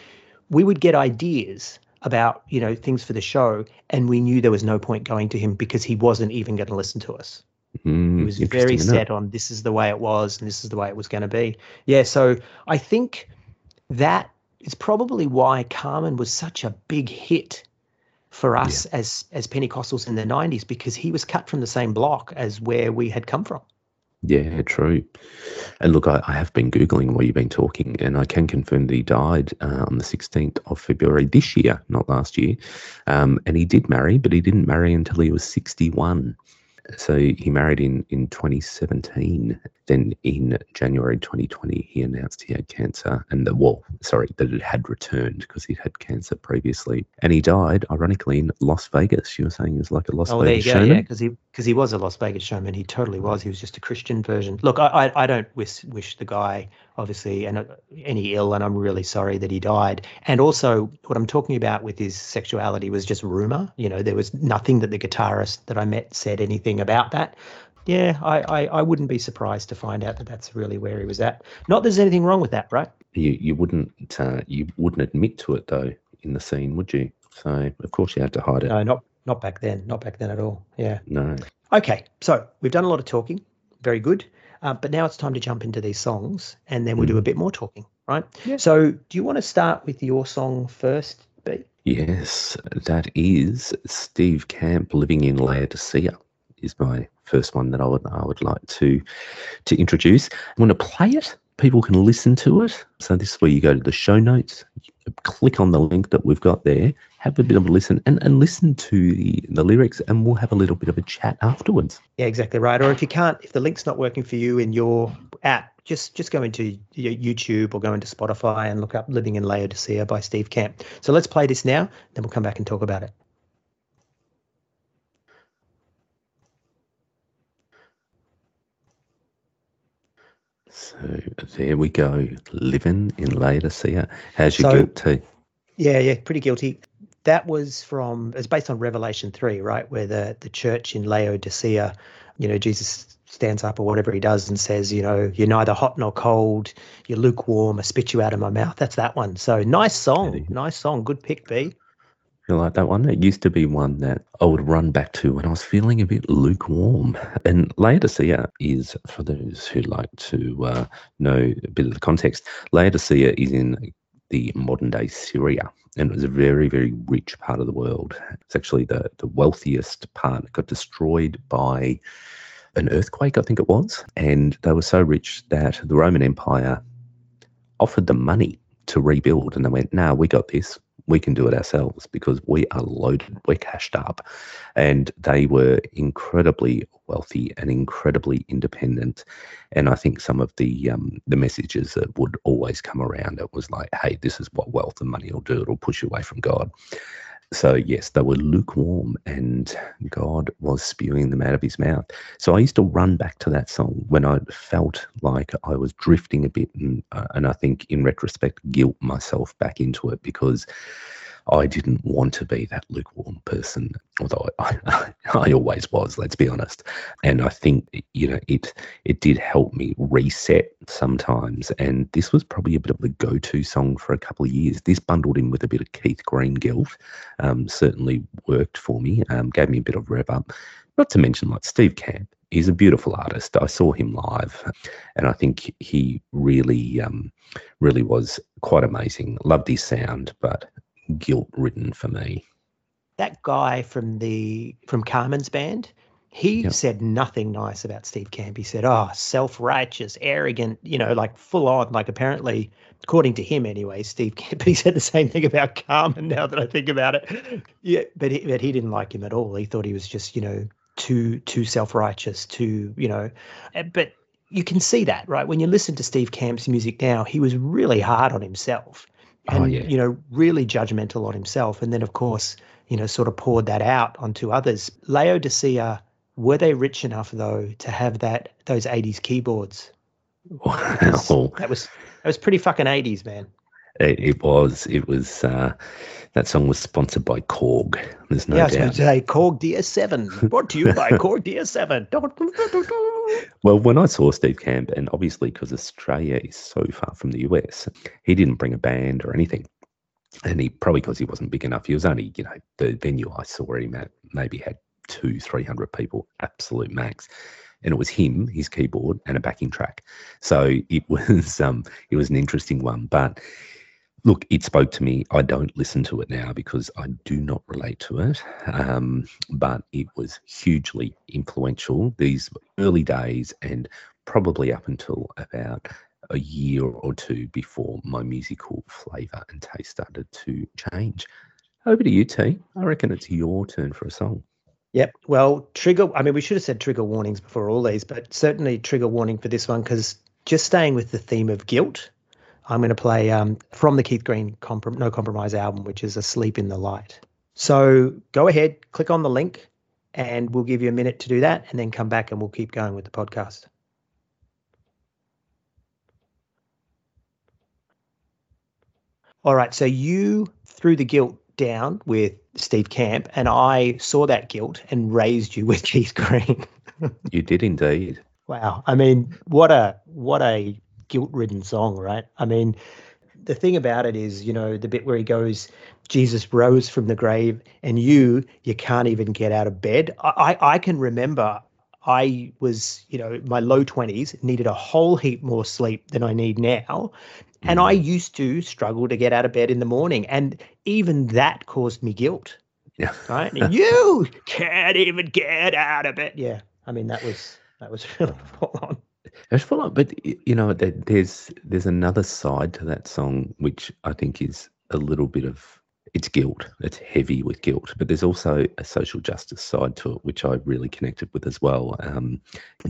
B: we would get ideas about you know things for the show and we knew there was no point going to him because he wasn't even going to listen to us
A: Mm,
B: he was very
A: isn't
B: set on this is the way it was and this is the way it was going to be. Yeah, so I think that is probably why Carmen was such a big hit for us as as Pentecostals in the 90s because he was cut from the same block as where we had come from.
A: Yeah, true. And look, I, I have been Googling while you've been talking, and I can confirm that he died uh, on the 16th of February this year, not last year. Um, and he did marry, but he didn't marry until he was 61. So he married in, in 2017. Then in January 2020, he announced he had cancer and the well, sorry, that it had returned because he'd had cancer previously. And he died, ironically, in Las Vegas. You were saying he was like a Las
B: Oh, there you
A: Vegas
B: go.
A: showman?
B: Yeah, because he because he was a Las Vegas showman. He totally was. He was just a Christian version. Look, I I, I don't wish wish the guy obviously and any ill, and I'm really sorry that he died. And also, what I'm talking about with his sexuality was just rumor. You know, there was nothing that the guitarist that I met said anything about that. Yeah, I, I, I wouldn't be surprised to find out that that's really where he was at. Not there's anything wrong with that, right?
A: you you wouldn't uh, you wouldn't admit to it though in the scene, would you? So of course you had to hide it.
B: No, not not back then. Not back then at all. Yeah.
A: No.
B: Okay, so we've done a lot of talking. Very good. Uh, but now it's time to jump into these songs and then we'll do a bit more talking, right?
A: Yeah.
B: So do you want to start with your song first, B?
A: Yes, that is Steve Camp living in Laodicea is my first one that I would I would like to to introduce. I'm going to play it. People can listen to it. So this is where you go to the show notes, click on the link that we've got there, have a bit of a listen, and, and listen to the, the lyrics, and we'll have a little bit of a chat afterwards.
B: Yeah, exactly right. Or if you can't, if the link's not working for you in your app, just just go into YouTube or go into Spotify and look up "Living in Laodicea" by Steve Camp. So let's play this now, then we'll come back and talk about it.
A: So there we go, living in Laodicea. How's your
B: So-
A: guilt tea?
B: Yeah, yeah, pretty guilty. That was from it's based on Revelation three, right? Where the the church in Laodicea, you know, Jesus stands up or whatever he does and says, you know, you're neither hot nor cold, you're lukewarm, I spit you out of my mouth. That's that one. So nice song, nice song, good pick, B.
A: You like that one? It used to be one that I would run back to when I was feeling a bit lukewarm. And Laodicea is, for those who like to uh, know a bit of the context, Laodicea is in the modern day Syria. And it was a very, very rich part of the world. It's actually the, the wealthiest part. It got destroyed by an earthquake, I think it was. And they were so rich that the Roman Empire offered them money to rebuild. And they went, no, we got this. We can do it ourselves because we are loaded, we're cashed up. And they were incredibly wealthy and incredibly independent. And I think some of the um, the messages that would always come around it was like, hey, this is what wealth and money will do. It'll push you away from God. So, yes, they were lukewarm and God was spewing them out of his mouth. So, I used to run back to that song when I felt like I was drifting a bit. And, uh, and I think, in retrospect, guilt myself back into it because I didn't want to be that lukewarm person, although I, I, I, always was. Let's be honest. And I think you know it it did help me reset sometimes. And this was probably a bit of the go-to song for a couple of years. This bundled in with a bit of Keith Green guilt um, certainly worked for me. Um, gave me a bit of rev up. Not to mention like Steve Camp. He's a beautiful artist. I saw him live, and I think he really, um, really was quite amazing. Loved his sound, but guilt ridden for me.
B: That guy from the from Carmen's band, he yep. said nothing nice about Steve Camp. He said, "Oh, self-righteous, arrogant, you know, like full on." Like apparently, according to him anyway, Steve Camp. He said the same thing about Carmen. Now that I think about it, yeah, but he, but he didn't like him at all. He thought he was just, you know, too too self-righteous, too, you know, eh, but you can see that right when you listen to Steve Camp's music now. He was really hard on himself. Oh, and oh, yeah. you know really judgmental on himself and then of course you know sort of poured that out onto others laodicea were they rich enough though to have that those 80s keyboards
A: wow.
B: that was that was pretty fucking 80s man
A: it, it was it was uh, that song was sponsored by korg there's no yeah, doubt
B: was say korg ds7 brought to you by korg ds7
A: well, when I saw Steve Camp, and obviously because Australia is so far from the US, he didn't bring a band or anything. And he probably because he wasn't big enough, he was only, you know, the venue I saw him at maybe had two, 300 people, absolute max. And it was him, his keyboard, and a backing track. So it was um, it was an interesting one. But Look, it spoke to me. I don't listen to it now because I do not relate to it. Um, but it was hugely influential these early days and probably up until about a year or two before my musical flavour and taste started to change. Over to you, T. I reckon it's your turn for a song.
B: Yep. Well, trigger. I mean, we should have said trigger warnings before all these, but certainly trigger warning for this one because just staying with the theme of guilt I'm going to play um, from the Keith Green Comprom- No Compromise album, which is Asleep in the Light. So go ahead, click on the link, and we'll give you a minute to do that, and then come back and we'll keep going with the podcast. All right, so you threw the guilt down with Steve Camp, and I saw that guilt and raised you with Keith Green.
A: you did indeed.
B: Wow. I mean, what a what a guilt-ridden song, right? I mean, the thing about it is, you know, the bit where he goes, Jesus rose from the grave, and you, you can't even get out of bed. I, I, I can remember I was, you know, my low 20s, needed a whole heap more sleep than I need now. And I mm. used to struggle to get out of bed in the morning. And even that caused me guilt. Yeah. Right. And you can't even get out of it. Yeah. I mean, that was, that was really full on.
A: It's full on, but you know, there's there's another side to that song which I think is a little bit of it's guilt. It's heavy with guilt, but there's also a social justice side to it, which I really connected with as well. Um,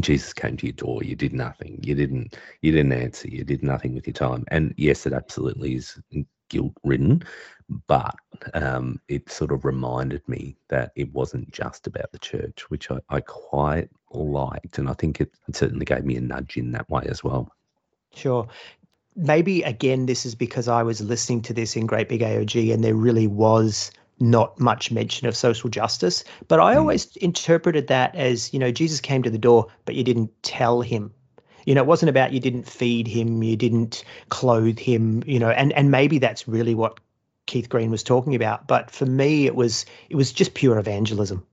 A: Jesus came to your door. You did nothing. You didn't. You didn't answer. You did nothing with your time. And yes, it absolutely is guilt ridden, but um, it sort of reminded me that it wasn't just about the church, which I, I quite liked. And I think it, it certainly gave me a nudge in that way as well.
B: Sure. Maybe again, this is because I was listening to this in Great Big AOG and there really was not much mention of social justice. But I mm. always interpreted that as, you know, Jesus came to the door, but you didn't tell him you know it wasn't about you didn't feed him you didn't clothe him you know and and maybe that's really what keith green was talking about but for me it was it was just pure evangelism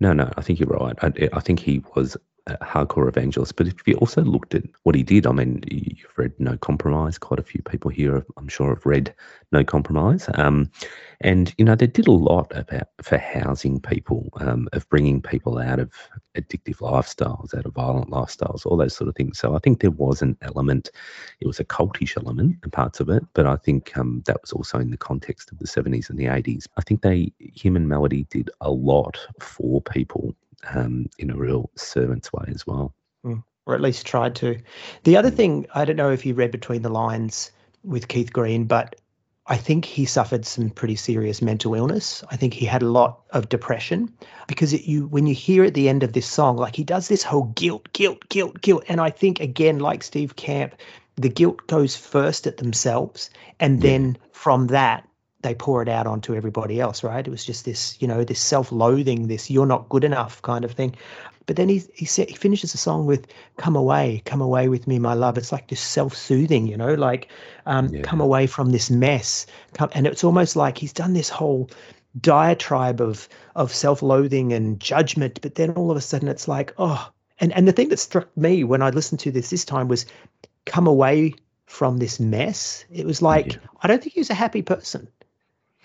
A: no, no, I think you're right. I, I think he was hardcore evangelist, but if you also looked at what he did, I mean, you've read No Compromise. Quite a few people here, I'm sure, have read No Compromise. Um, and you know, they did a lot about for housing people, um, of bringing people out of addictive lifestyles, out of violent lifestyles, all those sort of things. So I think there was an element. It was a cultish element in parts of it, but I think um, that was also in the context of the 70s and the 80s. I think they, him and Melody, did a lot for people um, in a real servant's way as well.
B: Mm, or at least tried to. The other thing, I don't know if you read between the lines with Keith Green, but I think he suffered some pretty serious mental illness. I think he had a lot of depression because it, you when you hear at the end of this song, like he does this whole guilt, guilt, guilt, guilt, and I think again, like Steve Camp, the guilt goes first at themselves, and yeah. then from that they pour it out onto everybody else, right? It was just this, you know, this self-loathing, this "you're not good enough" kind of thing. But then he he said he finishes the song with "Come away, come away with me, my love." It's like this self-soothing, you know, like um, yeah. come away from this mess. Come, and it's almost like he's done this whole diatribe of of self-loathing and judgment. But then all of a sudden, it's like, oh, and and the thing that struck me when I listened to this this time was, "Come away." from this mess it was like yeah. i don't think he was a happy person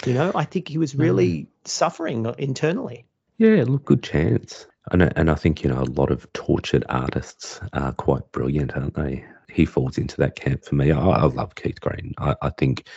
B: you know, I think he was really mm. suffering internally.
A: Yeah, look, good chance. And, and I think, you know, a lot of tortured artists are quite brilliant, aren't they? He falls into that camp for me. I, I love Keith Green. I, I think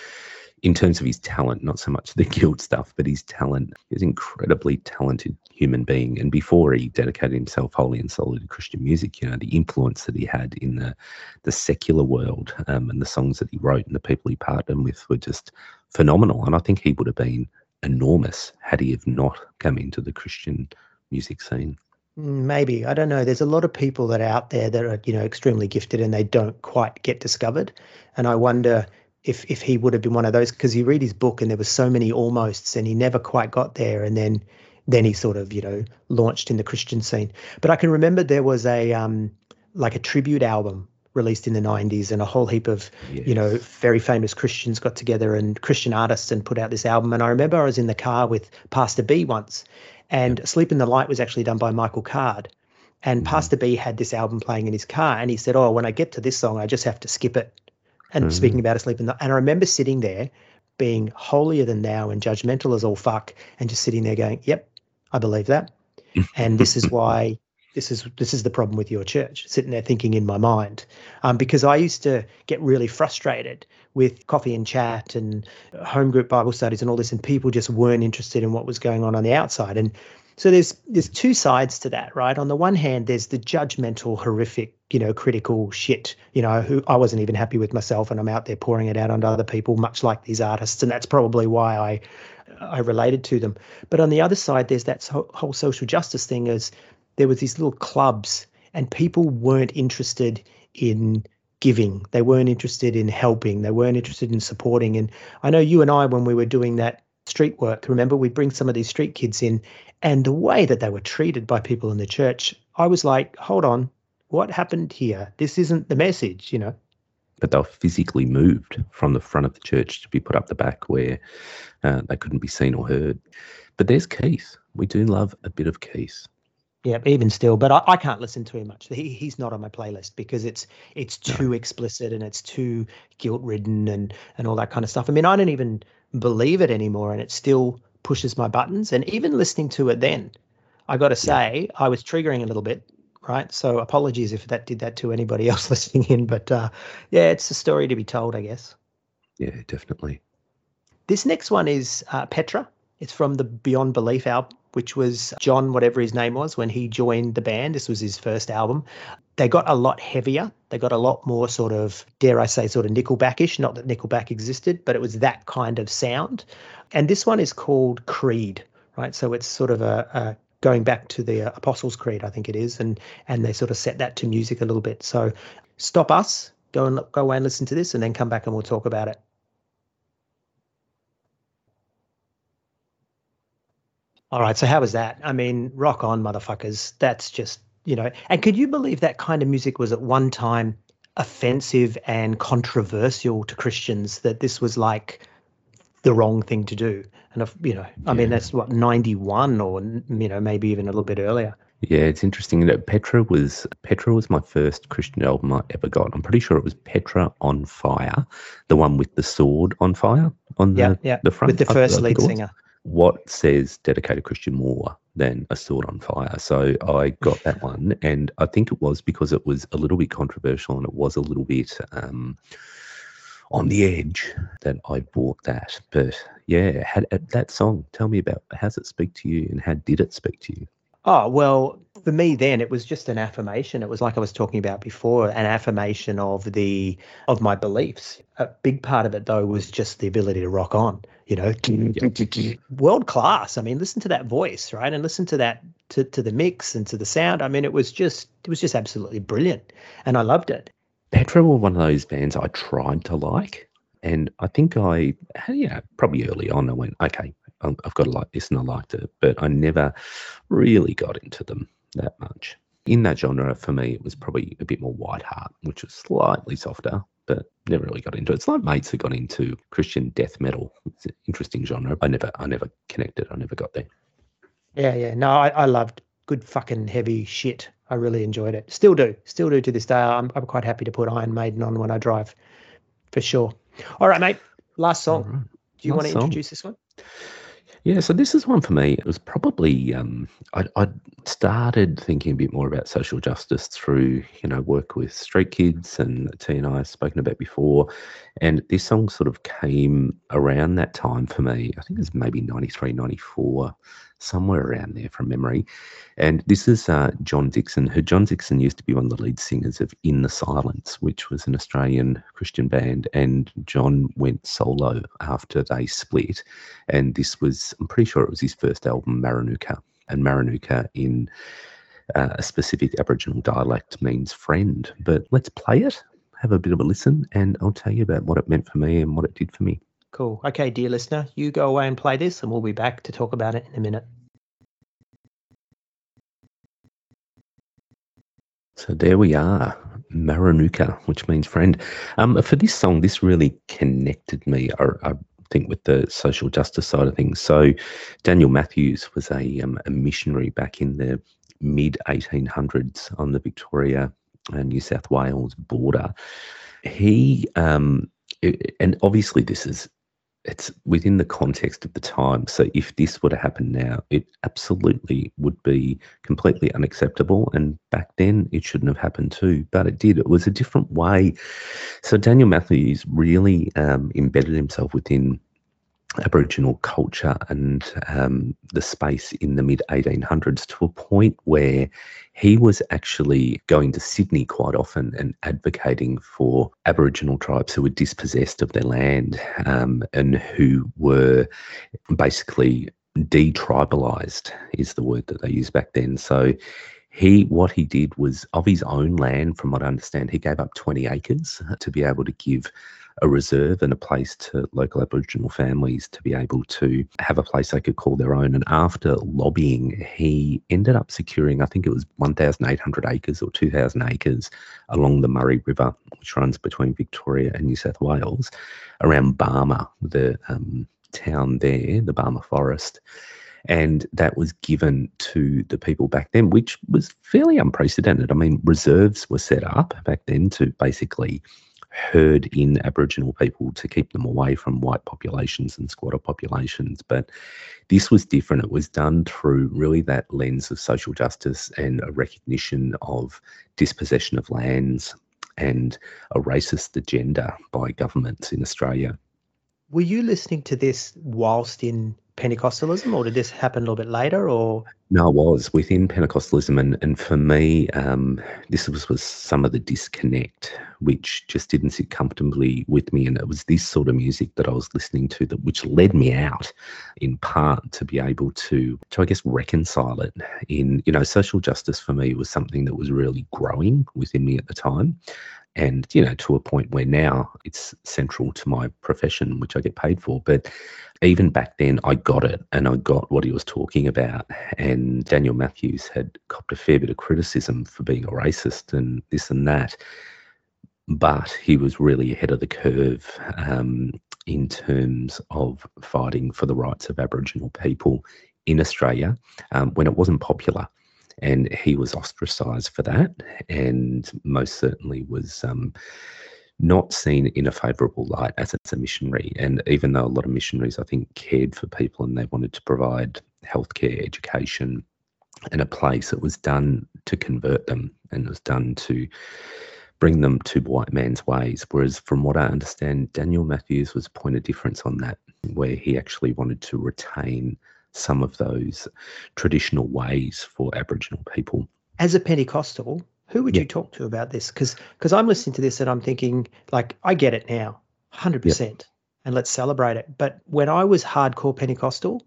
A: in terms of his talent, not so much the guild stuff, but his talent. He's an incredibly talented human being. And before he dedicated himself wholly and solely to Christian music, you know, the influence that he had in the the secular world um, and the songs that he wrote and the people he partnered with were just phenomenal. And I think he would have been enormous had he have not come into the Christian music scene.
B: Mm, maybe I don't know. There's a lot of people that are out there that are you know extremely gifted and they don't quite get discovered, and I wonder if if he would have been one of those because you read his book and there was so many almosts and he never quite got there and then then he sort of you know launched in the Christian scene. But I can remember there was a um like a tribute album released in the 90s and a whole heap of yes. you know very famous christians got together and christian artists and put out this album and i remember i was in the car with pastor b once and yep. sleep in the light was actually done by michael card and mm-hmm. pastor b had this album playing in his car and he said oh when i get to this song i just have to skip it and mm-hmm. speaking about asleep in the and I remember sitting there being holier than thou and judgmental as all fuck and just sitting there going, Yep, I believe that. and this is why this is this is the problem with your church sitting there thinking in my mind um, because i used to get really frustrated with coffee and chat and home group bible studies and all this and people just weren't interested in what was going on on the outside and so there's there's two sides to that, right? On the one hand, there's the judgmental, horrific, you know, critical shit, you know, who I wasn't even happy with myself, and I'm out there pouring it out onto other people, much like these artists, and that's probably why I I related to them. But on the other side, there's that whole social justice thing. Is there was these little clubs, and people weren't interested in giving. They weren't interested in helping. They weren't interested in supporting. And I know you and I, when we were doing that street work, remember we'd bring some of these street kids in and the way that they were treated by people in the church, I was like, hold on, what happened here? This isn't the message, you know.
A: But they were physically moved from the front of the church to be put up the back where uh, they couldn't be seen or heard. But there's Keith. We do love a bit of Keith.
B: Yeah, even still, but I, I can't listen to him much. He, he's not on my playlist because it's it's too no. explicit and it's too guilt ridden and and all that kind of stuff. I mean, I don't even believe it anymore, and it's still pushes my buttons. And even listening to it then, I got to say, yeah. I was triggering a little bit, right? So apologies if that did that to anybody else listening in. But uh, yeah, it's a story to be told, I guess.
A: Yeah, definitely.
B: This next one is uh, Petra. It's from the Beyond Belief album, which was John, whatever his name was, when he joined the band. This was his first album. They got a lot heavier. They got a lot more sort of, dare I say, sort of Nickelbackish. Not that Nickelback existed, but it was that kind of sound. And this one is called Creed, right? So it's sort of a, a going back to the uh, Apostles' Creed, I think it is, and and they sort of set that to music a little bit. So stop us, go and go away and listen to this, and then come back and we'll talk about it. All right, so how was that? I mean, rock on, motherfuckers. That's just you know. And could you believe that kind of music was at one time offensive and controversial to Christians? That this was like the wrong thing to do. And if, you know, I mean, that's what ninety one, or you know, maybe even a little bit earlier.
A: Yeah, it's interesting that Petra was Petra was my first Christian album I ever got. I'm pretty sure it was Petra on Fire, the one with the sword on fire on the,
B: Yeah, yeah.
A: the front.
B: With the first lead singer.
A: What says dedicated Christian more than a sword on fire? So I got that one, and I think it was because it was a little bit controversial and it was a little bit um, on the edge that I bought that. But yeah, had uh, that song. Tell me about how does it speak to you, and how did it speak to you?
B: Oh, well, for me then it was just an affirmation. It was like I was talking about before, an affirmation of the of my beliefs. A big part of it though was just the ability to rock on, you know. World class. I mean, listen to that voice, right? And listen to that to, to the mix and to the sound. I mean, it was just it was just absolutely brilliant. And I loved it.
A: Petra were one of those bands I tried to like, and I think I, yeah, probably early on I went, okay, um, I've I've got to like this, and I liked it, but I never really got into them that much. In that genre, for me, it was probably a bit more White Heart, which was slightly softer, but never really got into it. It's like mates who got into Christian death metal. It's an interesting genre. I never, I never connected. I never got there.
B: Yeah, yeah. No, I, I loved good fucking heavy shit. I really enjoyed it. Still do. Still do to this day. I'm, I'm quite happy to put Iron Maiden on when I drive, for sure. All right, mate. Last song.
A: Right.
B: Do you want to
A: song.
B: introduce this one?
A: Yeah, so this is one for me. It was probably um, I, I started thinking a bit more about social justice through you know work with street kids and T and I have spoken about before, and this song sort of came around that time for me. I think it was maybe 93, 94, somewhere around there from memory. And this is uh, John Dickson, who John Dickson used to be one of the lead singers of In the Silence, which was an Australian Christian band. And John went solo after they split. And this was, I'm pretty sure it was his first album, Maranuka. And Maranuka in uh, a specific Aboriginal dialect means friend. But let's play it, have a bit of a listen, and I'll tell you about what it meant for me and what it did for me.
B: Cool. Okay, dear listener, you go away and play this, and we'll be back to talk about it in a minute.
A: So there we are, Maranuka, which means friend. Um, for this song, this really connected me, I, I think, with the social justice side of things. So Daniel Matthews was a, um, a missionary back in the mid 1800s on the Victoria and New South Wales border. He, um, and obviously this is it's within the context of the time. So if this were to happen now, it absolutely would be completely unacceptable. And back then, it shouldn't have happened too, but it did. It was a different way. So Daniel Matthews really um, embedded himself within Aboriginal culture and um, the space in the mid 1800s to a point where he was actually going to Sydney quite often and advocating for Aboriginal tribes who were dispossessed of their land um, and who were basically detribalized, is the word that they used back then. So he what he did was of his own land from what i understand he gave up 20 acres to be able to give a reserve and a place to local aboriginal families to be able to have a place they could call their own and after lobbying he ended up securing i think it was 1800 acres or 2000 acres along the murray river which runs between victoria and new south wales around Barmah the um, town there the Barmah forest and that was given to the people back then, which was fairly unprecedented. I mean, reserves were set up back then to basically herd in Aboriginal people to keep them away from white populations and squatter populations. But this was different. It was done through really that lens of social justice and a recognition of dispossession of lands and a racist agenda by governments in Australia.
B: Were you listening to this whilst in Pentecostalism, or did this happen a little bit later? Or
A: No, it was within Pentecostalism, and, and for me, um, this was, was some of the disconnect, which just didn't sit comfortably with me, and it was this sort of music that I was listening to that which led me out, in part, to be able to, to I guess, reconcile it. In you know, social justice for me was something that was really growing within me at the time, and you know, to a point where now it's central to my profession, which I get paid for, but even back then I got it and I got what he was talking about. And Daniel Matthews had copped a fair bit of criticism for being a racist and this and that. But he was really ahead of the curve um, in terms of fighting for the rights of Aboriginal people in Australia um, when it wasn't popular. And he was ostracized for that, and most certainly was. Um, not seen in a favourable light as a missionary. And even though a lot of missionaries, I think, cared for people and they wanted to provide healthcare, education, and a place, it was done to convert them and it was done to bring them to white man's ways. Whereas, from what I understand, Daniel Matthews was a point of difference on that, where he actually wanted to retain some of those traditional ways for Aboriginal people.
B: As a Pentecostal, who would yeah. you talk to about this? Because because I'm listening to this and I'm thinking like I get it now, hundred percent, and let's celebrate it. But when I was hardcore Pentecostal,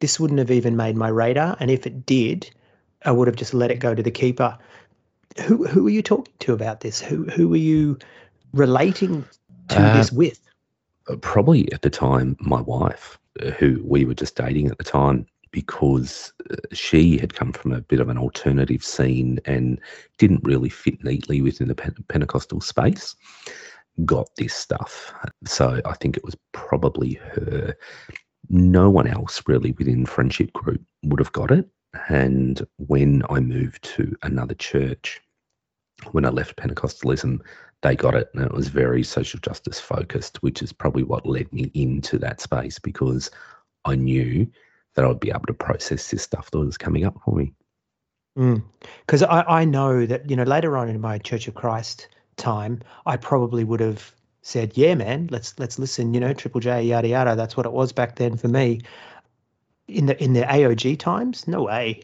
B: this wouldn't have even made my radar, and if it did, I would have just let it go to the keeper. Who who are you talking to about this? Who who are you relating to uh, this with?
A: Probably at the time, my wife, who we were just dating at the time, because uh, she had come from a bit of an alternative scene and didn't really fit neatly within the Pentecostal space, got this stuff. So I think it was probably her. No one else really within friendship group would have got it. And when I moved to another church, when I left Pentecostalism, they got it and it was very social justice focused, which is probably what led me into that space because I knew that I'd be able to process this stuff that was coming up for me.
B: Because mm. I, I know that, you know, later on in my Church of Christ time, I probably would have said, yeah, man, let's let's listen, you know, Triple J, yada yada. That's what it was back then for me. In the in the AOG times, no way.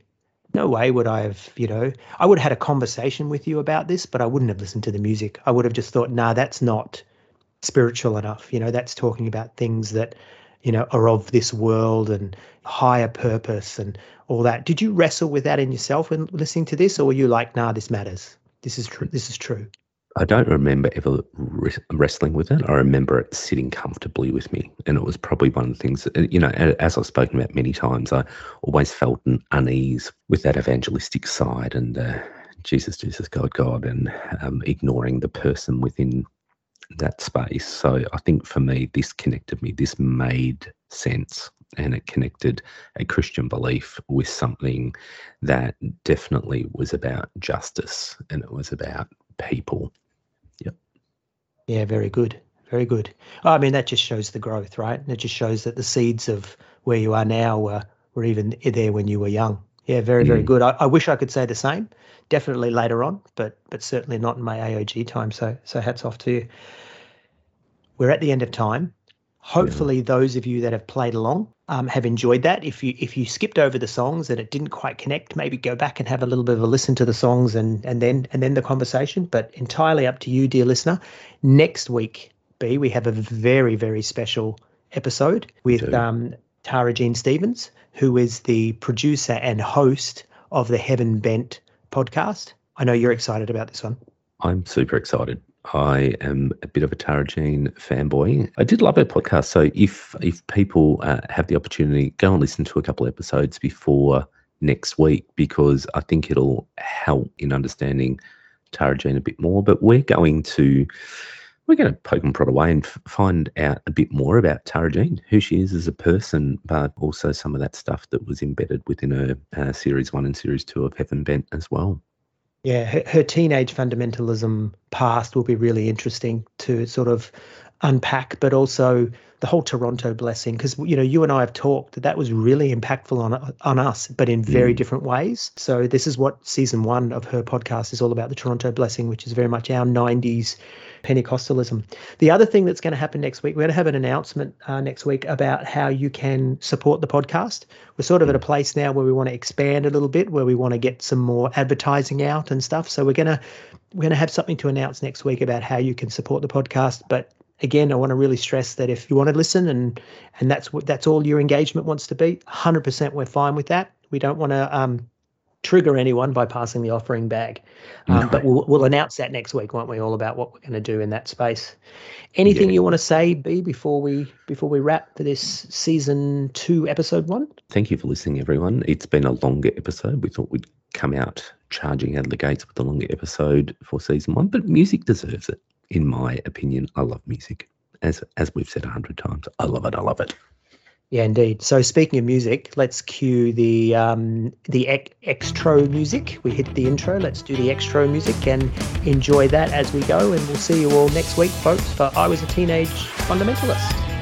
B: No way would I have, you know, I would have had a conversation with you about this, but I wouldn't have listened to the music. I would have just thought, nah, that's not spiritual enough. You know, that's talking about things that you know, are of this world and higher purpose and all that. Did you wrestle with that in yourself when listening to this, or were you like, nah, this matters? This is true. This is true.
A: I don't remember ever wrestling with it. I remember it sitting comfortably with me. And it was probably one of the things, that, you know, as I've spoken about many times, I always felt an unease with that evangelistic side and uh, Jesus, Jesus, God, God, and um, ignoring the person within that space. So I think for me, this connected me. This made sense and it connected a Christian belief with something that definitely was about justice and it was about people.
B: Yeah, very good. Very good. Oh, I mean, that just shows the growth, right? And it just shows that the seeds of where you are now were, were even there when you were young. Yeah, very, very mm. good. I, I, wish I could say the same. Definitely later on, but but certainly not in my AOG time. So so hats off to you. We're at the end of time. Hopefully, yeah. those of you that have played along um, have enjoyed that. If you if you skipped over the songs and it didn't quite connect, maybe go back and have a little bit of a listen to the songs and and then and then the conversation. But entirely up to you, dear listener. Next week, B, we have a very very special episode with um, Tara Jean Stevens, who is the producer and host of the Heaven Bent podcast. I know you're excited about this one.
A: I'm super excited. I am a bit of a Tara Jean fanboy. I did love her podcast. So if if people uh, have the opportunity, go and listen to a couple episodes before next week because I think it'll help in understanding Tara Jean a bit more. But we're going to we're going to poke and prod away and f- find out a bit more about Tara Jean, who she is as a person, but also some of that stuff that was embedded within her uh, series one and series two of Heaven Bent as well.
B: Yeah, her, her teenage fundamentalism past will be really interesting to sort of unpack, but also the whole Toronto blessing, because you know you and I have talked that that was really impactful on on us, but in very mm. different ways. So this is what season one of her podcast is all about: the Toronto blessing, which is very much our '90s Pentecostalism. The other thing that's going to happen next week, we're going to have an announcement uh, next week about how you can support the podcast. We're sort of at a place now where we want to expand a little bit, where we want to get some more advertising out and stuff. So we're going to we're going to have something to announce next week about how you can support the podcast. But again, I want to really stress that if you want to listen and and that's what that's all your engagement wants to be, 100% we're fine with that. We don't want to um, trigger anyone by passing the offering bag. Um, no. But we'll, we'll announce that next week, won't we? All about what we're going to do in that space. Anything yeah. you want to say, B, before we before we wrap for this season two, episode one?
A: Thank you for listening, everyone. It's been a longer episode. We thought we'd come out charging out of the gates with a longer episode for season one, but music deserves it, in my opinion. I love music. As as we've said a hundred times, I love it. I love it.
B: Yeah, indeed. So speaking of music, let's cue the um, the ex- extro music. We hit the intro. Let's do the extro music and enjoy that as we go. And we'll see you all next week, folks. For I was a teenage fundamentalist.